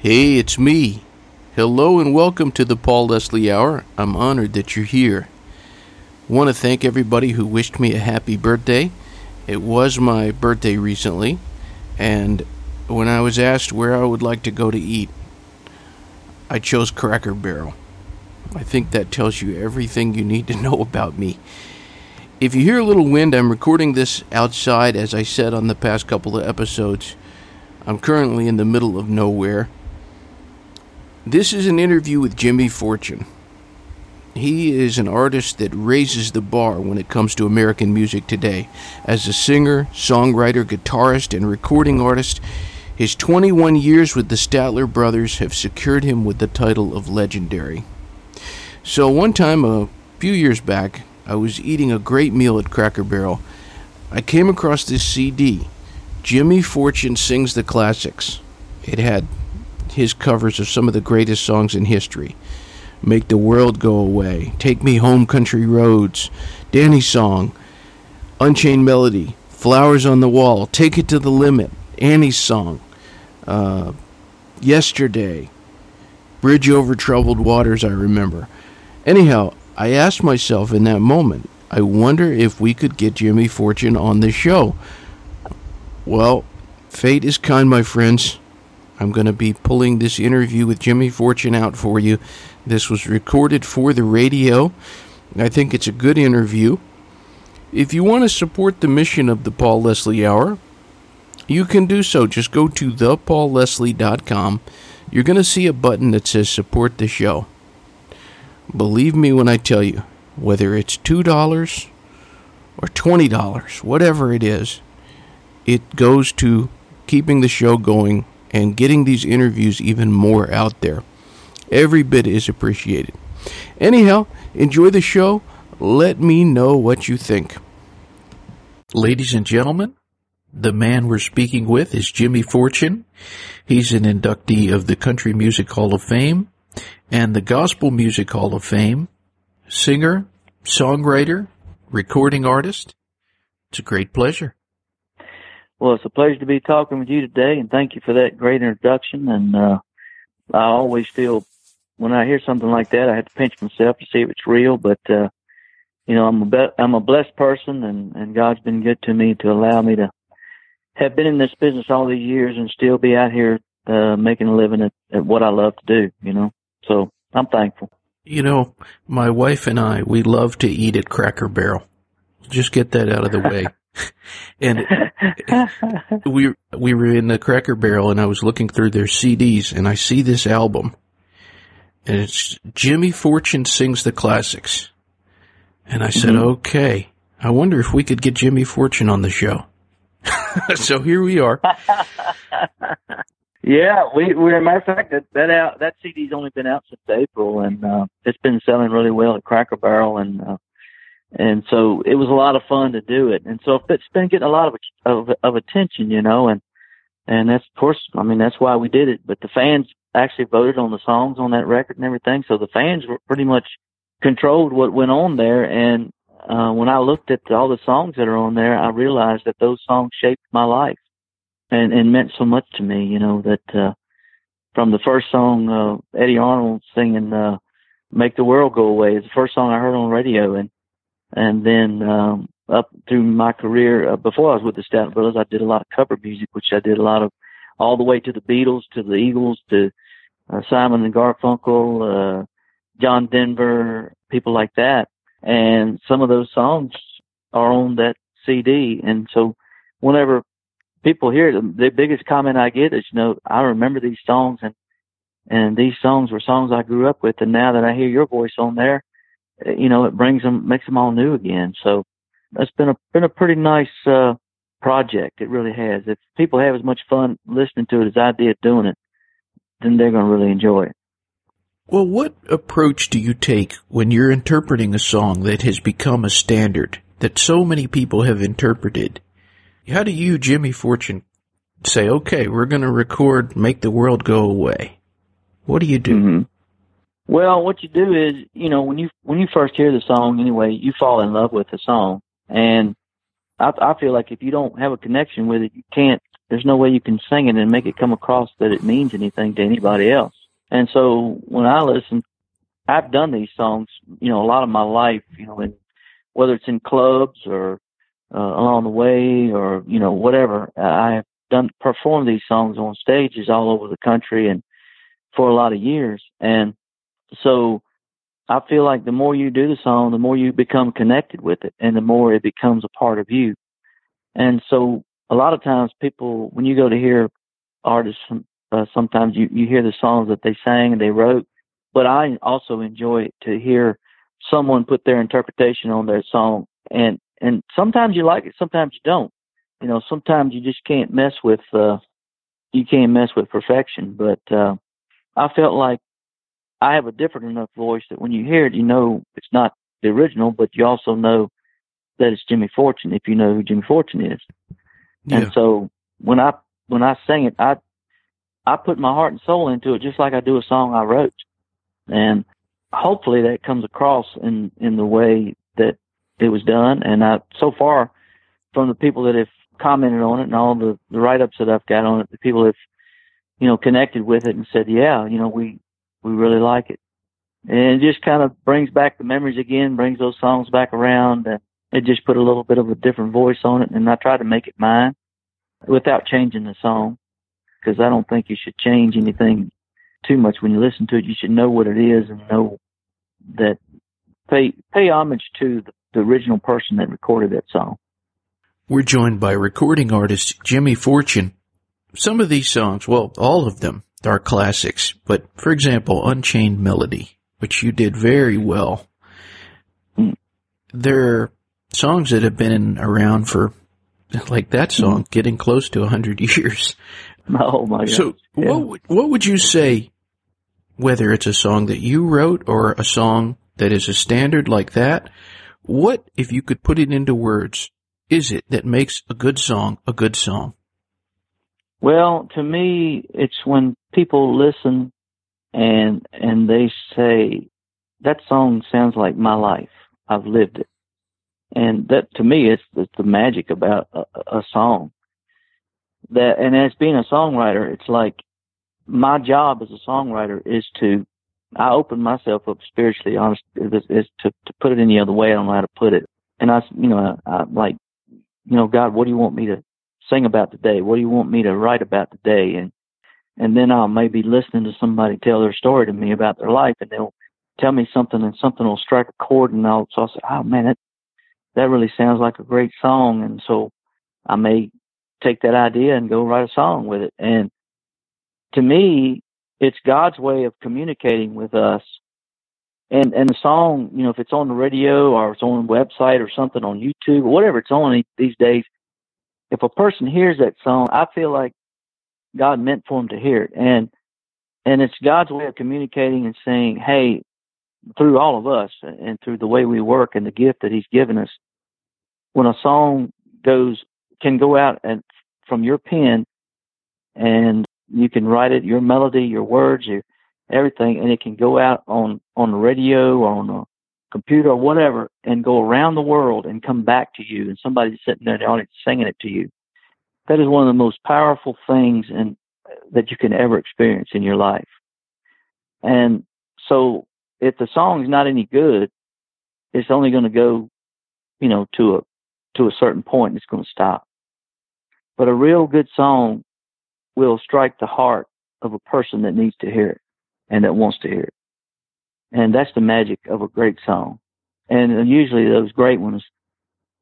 Hey, it's me. Hello and welcome to the Paul Leslie Hour. I'm honored that you're here. Want to thank everybody who wished me a happy birthday. It was my birthday recently, and when I was asked where I would like to go to eat, I chose Cracker Barrel. I think that tells you everything you need to know about me. If you hear a little wind, I'm recording this outside, as I said on the past couple of episodes. I'm currently in the middle of nowhere. This is an interview with Jimmy Fortune. He is an artist that raises the bar when it comes to American music today. As a singer, songwriter, guitarist, and recording artist, his 21 years with the Statler Brothers have secured him with the title of legendary. So, one time a few years back, I was eating a great meal at Cracker Barrel. I came across this CD. Jimmy Fortune Sings the Classics. It had his covers of some of the greatest songs in history Make the World Go Away, Take Me Home Country Roads, Danny's Song, Unchained Melody, Flowers on the Wall, Take It to the Limit, Annie's Song, uh, Yesterday, Bridge Over Troubled Waters, I remember. Anyhow, I asked myself in that moment, I wonder if we could get Jimmy Fortune on the show. Well, fate is kind, my friends. I'm going to be pulling this interview with Jimmy Fortune out for you. This was recorded for the radio. I think it's a good interview. If you want to support the mission of the Paul Leslie Hour, you can do so. Just go to thepaulleslie.com. You're going to see a button that says support the show. Believe me when I tell you, whether it's $2 or $20, whatever it is, it goes to keeping the show going and getting these interviews even more out there. Every bit is appreciated. Anyhow, enjoy the show. Let me know what you think. Ladies and gentlemen, the man we're speaking with is Jimmy Fortune. He's an inductee of the Country Music Hall of Fame and the Gospel Music Hall of Fame, singer, songwriter, recording artist. It's a great pleasure. Well, it's a pleasure to be talking with you today, and thank you for that great introduction. And uh, I always feel when I hear something like that, I have to pinch myself to see if it's real. But uh, you know, I'm a be- I'm a blessed person, and and God's been good to me to allow me to have been in this business all these years and still be out here uh, making a living at, at what I love to do. You know, so I'm thankful. You know, my wife and I, we love to eat at Cracker Barrel. Just get that out of the way. and we we were in the Cracker Barrel, and I was looking through their CDs, and I see this album, and it's Jimmy Fortune sings the classics, and I said, mm-hmm. okay, I wonder if we could get Jimmy Fortune on the show. so here we are. Yeah, we we matter of fact that that out that CD's only been out since April, and uh, it's been selling really well at Cracker Barrel, and uh, and so it was a lot of fun to do it, and so it's been getting a lot of of, of attention, you know, and and that's of course, I mean that's why we did it. But the fans actually voted on the songs on that record and everything, so the fans were pretty much controlled what went on there, and uh, when I looked at all the songs that are on there, I realized that those songs shaped my life and and meant so much to me. You know that uh, from the first song, uh, Eddy Arnold singing uh, "Make the World Go Away" is the first song I heard on radio, and and then um, up through my career uh, before I was with the Statler Brothers, I did a lot of cover music, which I did a lot of all the way to the Beatles, to the Eagles, to uh, Simon and Garfunkel, uh, John Denver, people like that. And some of those songs are on that CD. And so whenever people hear it, the biggest comment I get is, you know, I remember these songs and, and these songs were songs I grew up with. And now that I hear your voice on there, you know, it brings them, makes them all new again. So it's been a, been a pretty nice, uh, project. It really has. If people have as much fun listening to it as I did doing it, then they're going to really enjoy it. Well, what approach do you take when you're interpreting a song that has become a standard that so many people have interpreted? How do you, Jimmy Fortune, say, okay, we're going to record Make the World Go Away? What do you do? Mm-hmm. Well, what you do is, you know, when you when you first hear the song, anyway, you fall in love with the song, and I, I feel like if you don't have a connection with it, you can't there's no way you can sing it and make it come across that it means anything to anybody else. And so when I listen, I've done these songs, you know, a lot of my life, you know, whether it's in clubs or uh, along the way or you know whatever. I have done performed these songs on stages all over the country and for a lot of years, and so I feel like the more you do the song, the more you become connected with it, and the more it becomes a part of you. And so a lot of times people, when you go to hear artists, uh, sometimes you, you hear the songs that they sang and they wrote, but I also enjoy to hear someone put their interpretation on their song and and sometimes you like it sometimes you don't you know sometimes you just can't mess with uh you can't mess with perfection but uh i felt like i have a different enough voice that when you hear it you know it's not the original but you also know that it's jimmy fortune if you know who jimmy fortune is yeah. and so when i when i sing it i i put my heart and soul into it just like i do a song i wrote and hopefully that comes across in in the way that it was done. And I, so far, from the people that have commented on it and all the, the write ups that I've got on it, the people have, you know, connected with it and said, yeah, you know, we, we really like it. And it just kind of brings back the memories again, brings those songs back around. And it just put a little bit of a different voice on it. And I tried to make it mine without changing the song because I don't think you should change anything too much when you listen to it. You should know what it is and know that pay pay homage to the, the original person that recorded that song. We're joined by recording artist Jimmy Fortune. Some of these songs, well, all of them are classics, but for example, Unchained Melody, which you did very well. There are songs that have been around for, like that song, getting close to a hundred years. Oh my God. So yeah. what, what would you say, whether it's a song that you wrote or a song that is a standard like that, what, if you could put it into words, is it that makes a good song a good song? Well, to me, it's when people listen and and they say that song sounds like my life. I've lived it, and that to me, it's, the magic about a, a song. That and as being a songwriter, it's like my job as a songwriter is to I open myself up spiritually, honest, is, is to, to put it any other way. I don't know how to put it. And I, you know, I, I like, you know, God, what do you want me to sing about today? What do you want me to write about today? And, and then I'll maybe listening to somebody tell their story to me about their life and they'll tell me something and something will strike a chord and I'll, so I'll say, oh man, that, that really sounds like a great song. And so I may take that idea and go write a song with it. And to me, it's God's way of communicating with us. And and the song, you know, if it's on the radio or it's on a website or something on YouTube or whatever it's on these days, if a person hears that song, I feel like God meant for him to hear it. And and it's God's way of communicating and saying, hey, through all of us and through the way we work and the gift that He's given us, when a song goes can go out and from your pen and you can write it, your melody, your words, your everything, and it can go out on on the radio or on a computer or whatever, and go around the world and come back to you, and somebody's sitting there in the audience singing it to you. That is one of the most powerful things and that you can ever experience in your life. And so, if the song's not any good, it's only going to go, you know, to a to a certain point. It's going to stop. But a real good song will strike the heart of a person that needs to hear it and that wants to hear it. And that's the magic of a great song. And usually those great ones,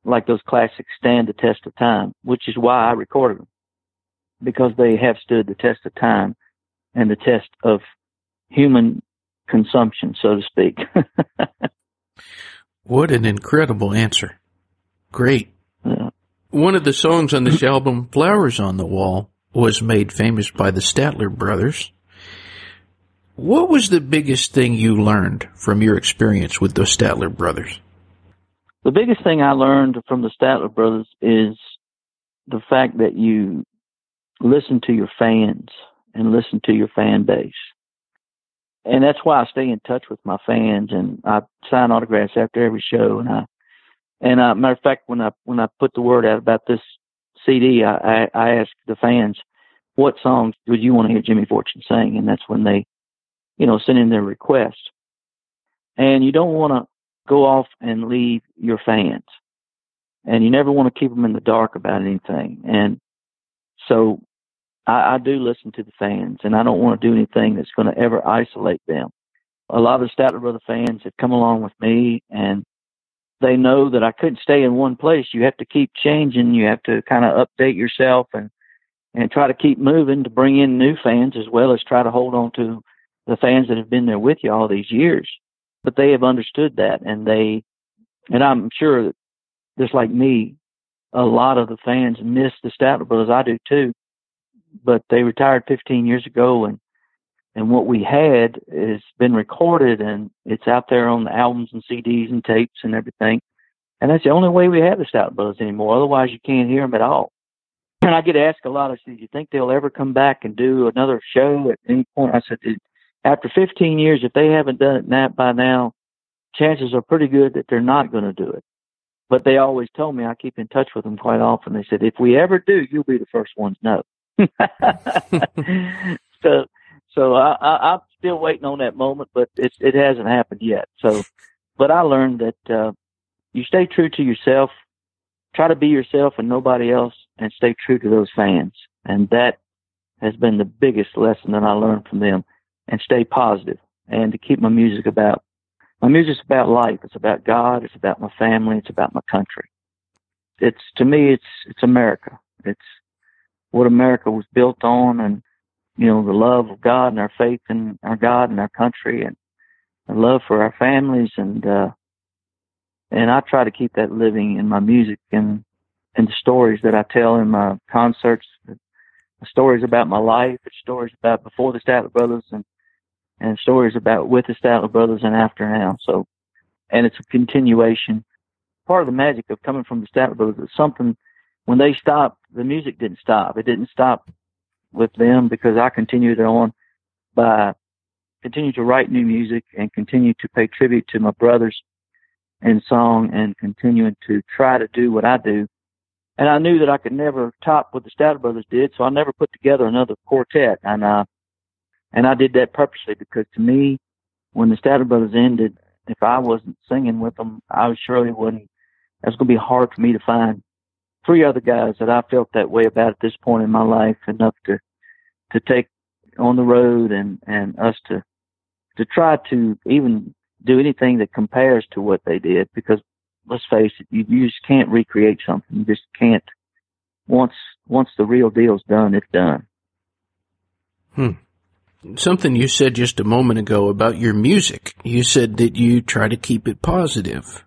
like those classics, stand the test of time, which is why I recorded them because they have stood the test of time and the test of human consumption, so to speak. what an incredible answer. Great. Yeah. One of the songs on this album, Flowers on the Wall, was made famous by the Statler brothers. What was the biggest thing you learned from your experience with the Statler brothers? The biggest thing I learned from the Statler brothers is the fact that you listen to your fans and listen to your fan base. And that's why I stay in touch with my fans and I sign autographs after every show and I and uh, matter of fact when I when I put the word out about this CD, I, I, I asked the fans, what songs would you want to hear Jimmy Fortune sing? And that's when they, you know, send in their requests. And you don't want to go off and leave your fans. And you never want to keep them in the dark about anything. And so I, I do listen to the fans and I don't want to do anything that's going to ever isolate them. A lot of the Statler Brother fans have come along with me and they know that I couldn't stay in one place. You have to keep changing. You have to kind of update yourself and and try to keep moving to bring in new fans as well as try to hold on to the fans that have been there with you all these years. But they have understood that and they and I'm sure that just like me, a lot of the fans miss the Statler Brothers. I do too. But they retired 15 years ago and and what we had has been recorded and it's out there on the albums and CDs and tapes and everything. And that's the only way we have the Statler Brothers anymore. Otherwise, you can't hear them at all. And I get asked a lot. I said, "Do you think they'll ever come back and do another show at any point?" I said, "After 15 years, if they haven't done it now, by now, chances are pretty good that they're not going to do it." But they always told me I keep in touch with them quite often. They said, "If we ever do, you'll be the first ones know." so so I, I, I'm still waiting on that moment, but it it hasn't happened yet. So, but I learned that uh, you stay true to yourself, try to be yourself and nobody else, and stay true to those fans. And that has been the biggest lesson that I learned from them. And stay positive, and to keep my music about my music's about life. It's about God. It's about my family. It's about my country. It's to me, it's it's America. It's what America was built on, and you know, the love of God and our faith in our God and our country and the love for our families and uh and I try to keep that living in my music and and the stories that I tell in my concerts, the, stories about my life, the stories about before the Statler Brothers and and stories about with the Statler Brothers and after now. So and it's a continuation. Part of the magic of coming from the Statler Brothers is something when they stopped, the music didn't stop. It didn't stop with them because I continued on by continue to write new music and continue to pay tribute to my brothers in song and continuing to try to do what I do. And I knew that I could never top what the Statler Brothers did, so I never put together another quartet. And uh, and I did that purposely because to me, when the Statler Brothers ended, if I wasn't singing with them, I surely wouldn't. Was going to be hard for me to find three other guys that I felt that way about at this point in my life enough to to take on the road and and us to to try to even do anything that compares to what they did because let's face it you, you just can't recreate something. You just can't. Once once the real deal's done it's done. Hmm something you said just a moment ago about your music you said that you try to keep it positive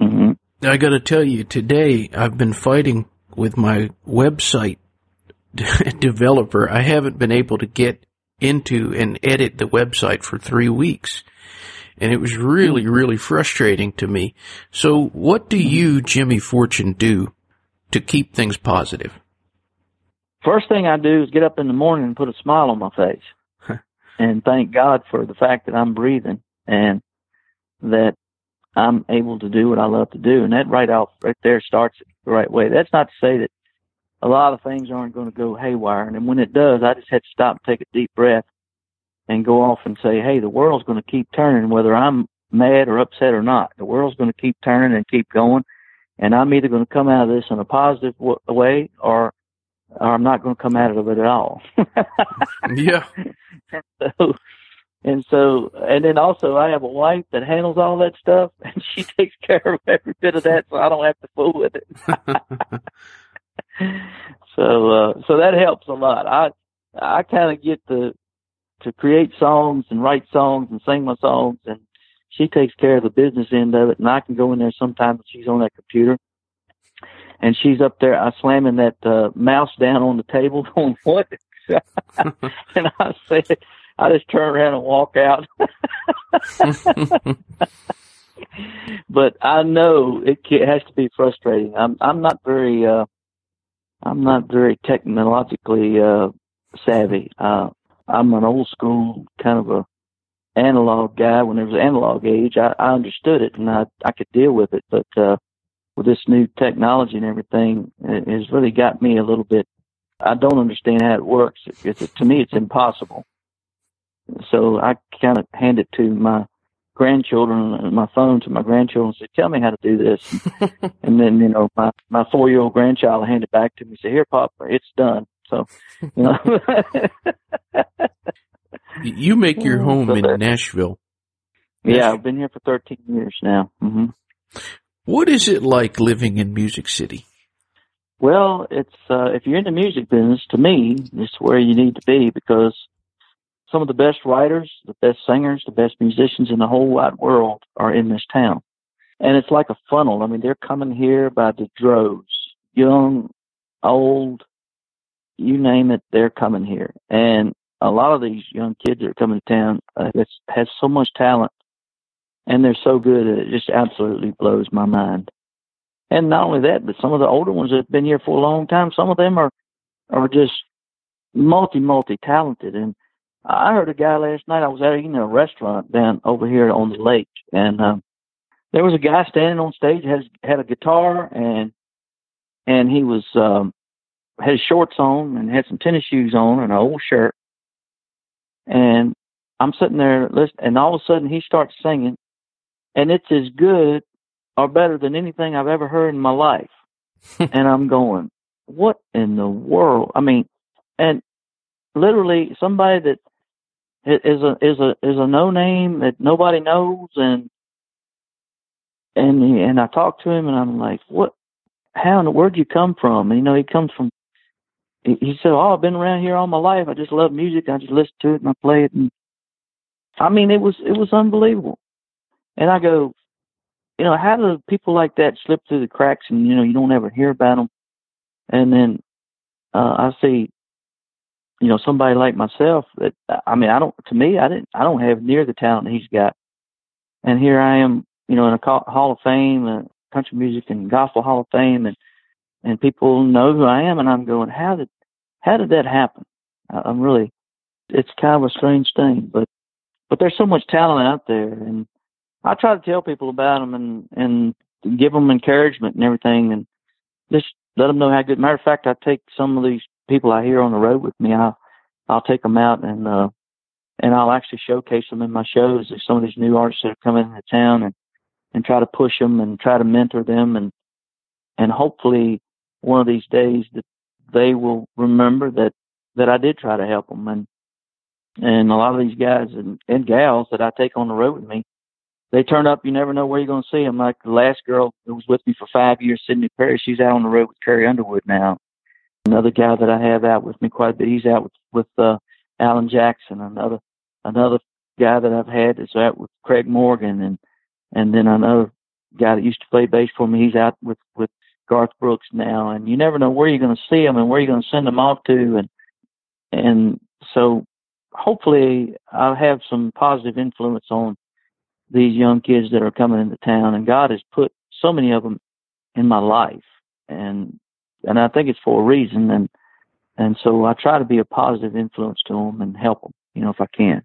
mm-hmm. I got to tell you, today I've been fighting with my website developer. I haven't been able to get into and edit the website for three weeks. And it was really, really frustrating to me. So what do you, Jimmy Fortune, do to keep things positive? First thing I do is get up in the morning and put a smile on my face and thank God for the fact that I'm breathing and that I'm able to do what I love to do. And that right off, right there starts the right way. That's not to say that a lot of things aren't going to go haywire. And when it does, I just had to stop and take a deep breath and go off and say, Hey, the world's going to keep turning, whether I'm mad or upset or not. The world's going to keep turning and keep going. And I'm either going to come out of this in a positive w- way or, or I'm not going to come out of it at all. yeah. so, and so, and then also I have a wife that handles all that stuff and she takes care of every bit of that so I don't have to fool with it. so, uh, so that helps a lot. I, I kind of get to, to create songs and write songs and sing my songs and she takes care of the business end of it and I can go in there sometimes when she's on that computer and she's up there, I slamming that, uh, mouse down on the table going, what? and I said, I just turn around and walk out. but I know it it has to be frustrating. I'm I'm not very uh I'm not very technologically uh savvy. Uh I'm an old school kind of a analog guy. When there was analog age, I, I understood it and I I could deal with it. But uh with this new technology and everything, it has really got me a little bit. I don't understand how it works. It's, to me, it's impossible. So I kind of hand it to my grandchildren, my phone to my grandchildren, and say, "Tell me how to do this." and then you know, my my four year old grandchild hand it back to me, and say, "Here, Pop, it's done." So, you know. you make your home so in Nashville. Yeah, I've been here for 13 years now. Mm-hmm. What is it like living in Music City? Well, it's uh, if you're in the music business, to me, it's where you need to be because some of the best writers, the best singers, the best musicians in the whole wide world are in this town. And it's like a funnel. I mean, they're coming here by the droves, young, old, you name it, they're coming here. And a lot of these young kids that are coming to town uh, has so much talent and they're so good it just absolutely blows my mind. And not only that, but some of the older ones that have been here for a long time, some of them are are just multi multi talented. And I heard a guy last night. I was at know, a restaurant down over here on the lake, and um, there was a guy standing on stage has had a guitar and and he was um, had shorts on and had some tennis shoes on and an old shirt. And I'm sitting there listening, and all of a sudden he starts singing, and it's as good or better than anything I've ever heard in my life. and I'm going, what in the world? I mean, and literally somebody that is a is a is a no name that nobody knows, and and he, and I talked to him, and I'm like, what? How in the where'd you come from? And, you know, he comes from. He, he said, "Oh, I've been around here all my life. I just love music. I just listen to it and I play it." And I mean, it was it was unbelievable. And I go, you know, how do people like that slip through the cracks and, you know, you don't ever hear about them? And then uh, I see, you know, somebody like myself that, I mean, I don't, to me, I didn't, I don't have near the talent he's got. And here I am, you know, in a Hall of Fame, a country music and gospel Hall of Fame, and, and people know who I am. And I'm going, how did, how did that happen? I'm really, it's kind of a strange thing, but, but there's so much talent out there. And, I try to tell people about them and and give them encouragement and everything, and just let them know how good. Matter of fact, I take some of these people I hear on the road with me. I'll I'll take them out and uh and I'll actually showcase them in my shows. There's some of these new artists that are coming into town and and try to push them and try to mentor them and and hopefully one of these days that they will remember that that I did try to help them and and a lot of these guys and, and gals that I take on the road with me they turn up. You never know where you're going to see them. Like the last girl that was with me for five years, Sydney Perry, she's out on the road with Carrie Underwood now. Another guy that I have out with me quite a bit, he's out with with uh, Alan Jackson. Another another guy that I've had is out with Craig Morgan, and and then another guy that used to play bass for me, he's out with with Garth Brooks now. And you never know where you're going to see them and where you're going to send them off to, and and so hopefully I'll have some positive influence on these young kids that are coming into town, and God has put so many of them in my life, and and I think it's for a reason, and and so I try to be a positive influence to them and help them, you know, if I can.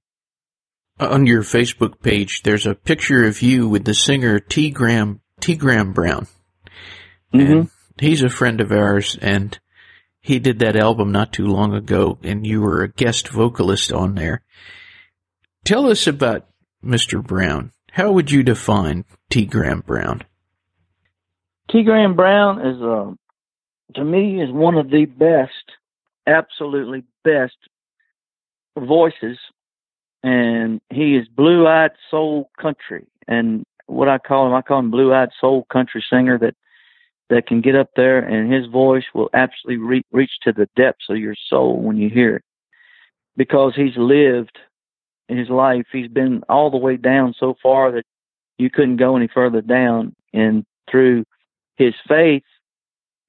On your Facebook page, there's a picture of you with the singer T. Graham T. Graham Brown, mm-hmm. and he's a friend of ours, and he did that album not too long ago, and you were a guest vocalist on there. Tell us about Mr. Brown. How would you define T. Graham Brown? T. Graham Brown is, uh, to me, is one of the best, absolutely best voices, and he is blue-eyed soul country. And what I call him, I call him blue-eyed soul country singer that that can get up there and his voice will absolutely re- reach to the depths of your soul when you hear it because he's lived his life. He's been all the way down so far that you couldn't go any further down. And through his faith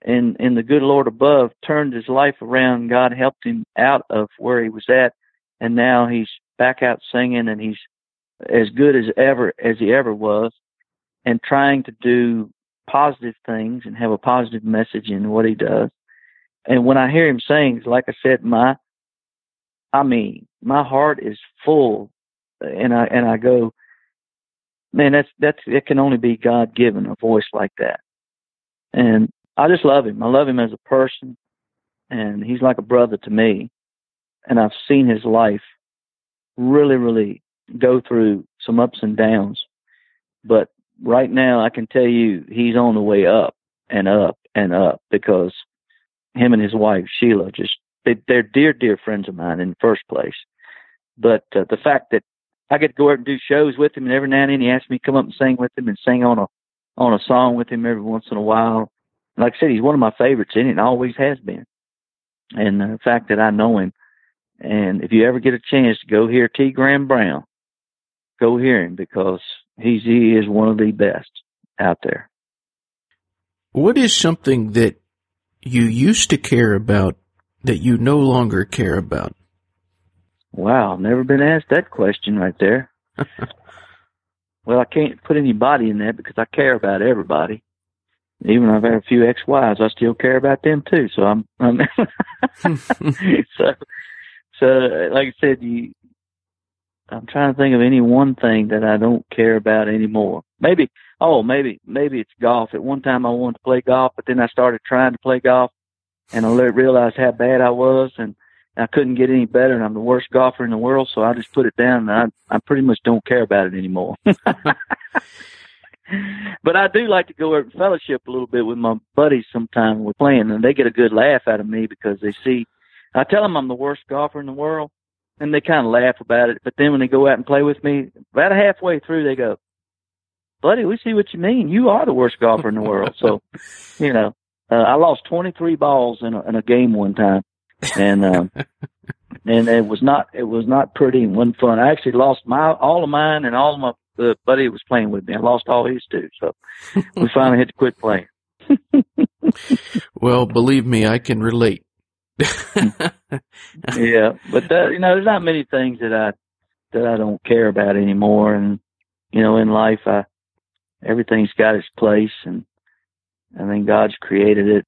in in the good Lord above, turned his life around. God helped him out of where he was at, and now he's back out singing, and he's as good as ever as he ever was, and trying to do positive things and have a positive message in what he does. And when I hear him sing, like I said, my I mean, my heart is full, and I and I go, man, that's that's it can only be God given a voice like that. and I just love him. I love him as a person, and he's like a brother to me. And I've seen his life really, really go through some ups and downs. But right now, I can tell you he's on the way up and up and up because him and his wife Sheila just they, they're dear, dear friends of mine in the first place. But uh, the fact that I get to go out and do shows with him, and every now and then he asks me to come up and sing with him and sing on a on a song with him every once in a while. Like I said, he's one of my favorites in it, and always has been. And the fact that I know him, and if you ever get a chance to go hear T. Graham Brown, go hear him because he's he is one of the best out there. What is something that you used to care about that you no longer care about? Wow, I've never been asked that question right there. well, I can't put anybody in that because I care about everybody. Even I've had a few ex-wives, I still care about them too. So I'm, I'm so, so like I said, you, I'm trying to think of any one thing that I don't care about anymore. Maybe, oh, maybe, maybe it's golf. At one time I wanted to play golf, but then I started trying to play golf and I realized how bad I was and I couldn't get any better and I'm the worst golfer in the world. So I just put it down and I, I pretty much don't care about it anymore. but I do like to go out and fellowship a little bit with my buddies sometime when we're playing and they get a good laugh out of me because they see, I tell them I'm the worst golfer in the world and they kind of laugh about it. But then when they go out and play with me, about halfway through, they go, "Buddy, we see what you mean. You are the worst golfer in the world." So, you know, uh, I lost 23 balls in a, in a game one time, and um, and it was not it was not pretty and wasn't fun. I actually lost my all of mine and all of my the buddy was playing with me. I lost all his too. So we finally had to quit playing. well, believe me, I can relate. yeah, but that, you know, there's not many things that I that I don't care about anymore, and you know, in life, I everything's got its place, and I mean, God's created it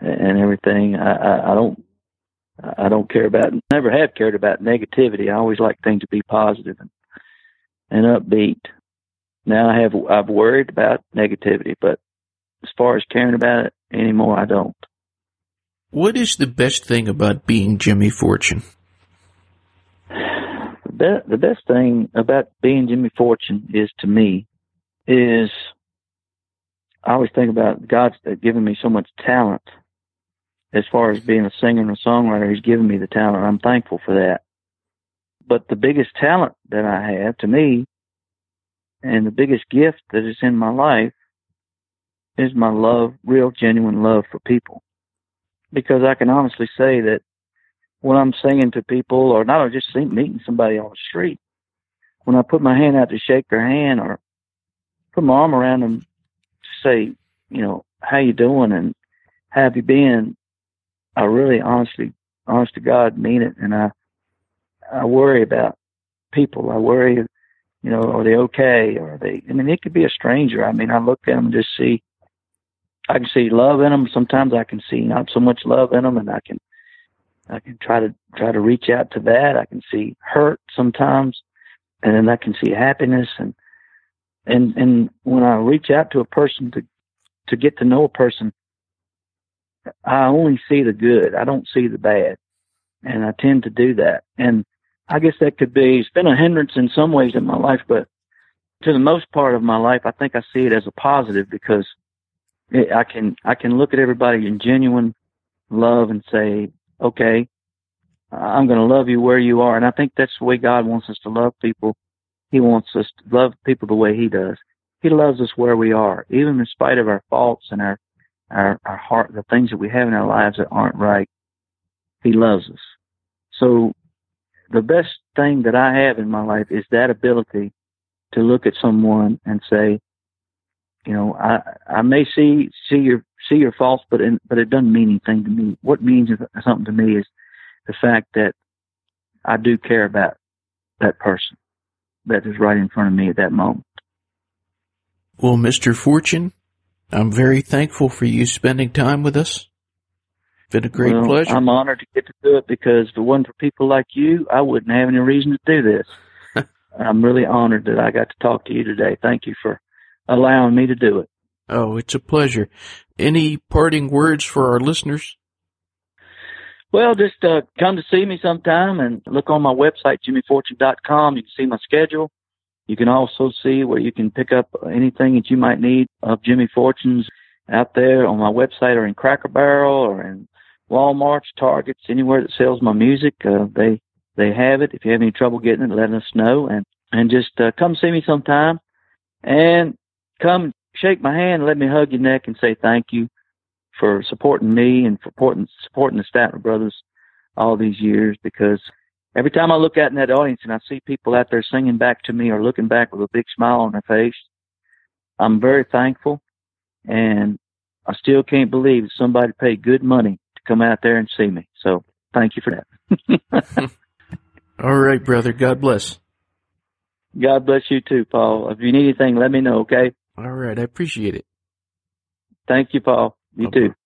and everything. I, I, I don't I don't care about never have cared about negativity. I always like things to be positive and and upbeat. Now I have I've worried about negativity, but as far as caring about it anymore, I don't. What is the best thing about being Jimmy Fortune? The, be- the best thing about being Jimmy Fortune is to me is I always think about God's given me so much talent as far as being a singer and a songwriter. He's given me the talent. I'm thankful for that. But the biggest talent that I have to me and the biggest gift that is in my life is my love, real genuine love for people because I can honestly say that when I'm singing to people, or not just sing, meeting somebody on the street, when I put my hand out to shake their hand or put my arm around them say, you know, how you doing and how have you been, I really honestly, honest to God, mean it, and I, I worry about people. I worry, you know, are they okay? Are they? I mean, it could be a stranger. I mean, I look at them and just see I can see love in them. Sometimes I can see not so much love in them, and I can I can try to try to reach out to that. I can see hurt sometimes, and then I can see happiness and and and when I reach out to a person to to get to know a person, I only see the good. I don't see the bad, and I tend to do that. And I guess that could be it's been a hindrance in some ways in my life, but to the most part of my life, I think I see it as a positive because I can I can look at everybody in genuine love and say, okay, I'm going to love you where you are, and I think that's the way God wants us to love people. He wants us to love people the way He does. He loves us where we are, even in spite of our faults and our our our heart, the things that we have in our lives that aren't right. He loves us. So the best thing that I have in my life is that ability to look at someone and say, you know, I I may see see your see your faults, but in, but it doesn't mean anything to me. What means something to me is the fact that I do care about that person that is right in front of me at that moment. Well, Mr. Fortune, I'm very thankful for you spending time with us. It's been a great well, pleasure. I'm honored to get to do it because if it wasn't for people like you, I wouldn't have any reason to do this. I'm really honored that I got to talk to you today. Thank you for allowing me to do it. Oh, it's a pleasure. Any parting words for our listeners? Well, just uh, come to see me sometime and look on my website, jimmyfortune.com. You can see my schedule. You can also see where you can pick up anything that you might need of Jimmy Fortune's out there on my website or in Cracker Barrel or in Walmart, Targets, anywhere that sells my music. Uh, they they have it. If you have any trouble getting it, let us know and and just uh, come see me sometime and come shake my hand, let me hug your neck and say thank you for supporting me and for supporting supporting the Statler brothers all these years because every time I look out in that audience and I see people out there singing back to me or looking back with a big smile on their face, I'm very thankful and I still can't believe somebody paid good money to come out there and see me. So thank you for that. All right, brother. God bless. God bless you too, Paul. If you need anything, let me know, okay? All right. I appreciate it. Thank you, Paul. You too.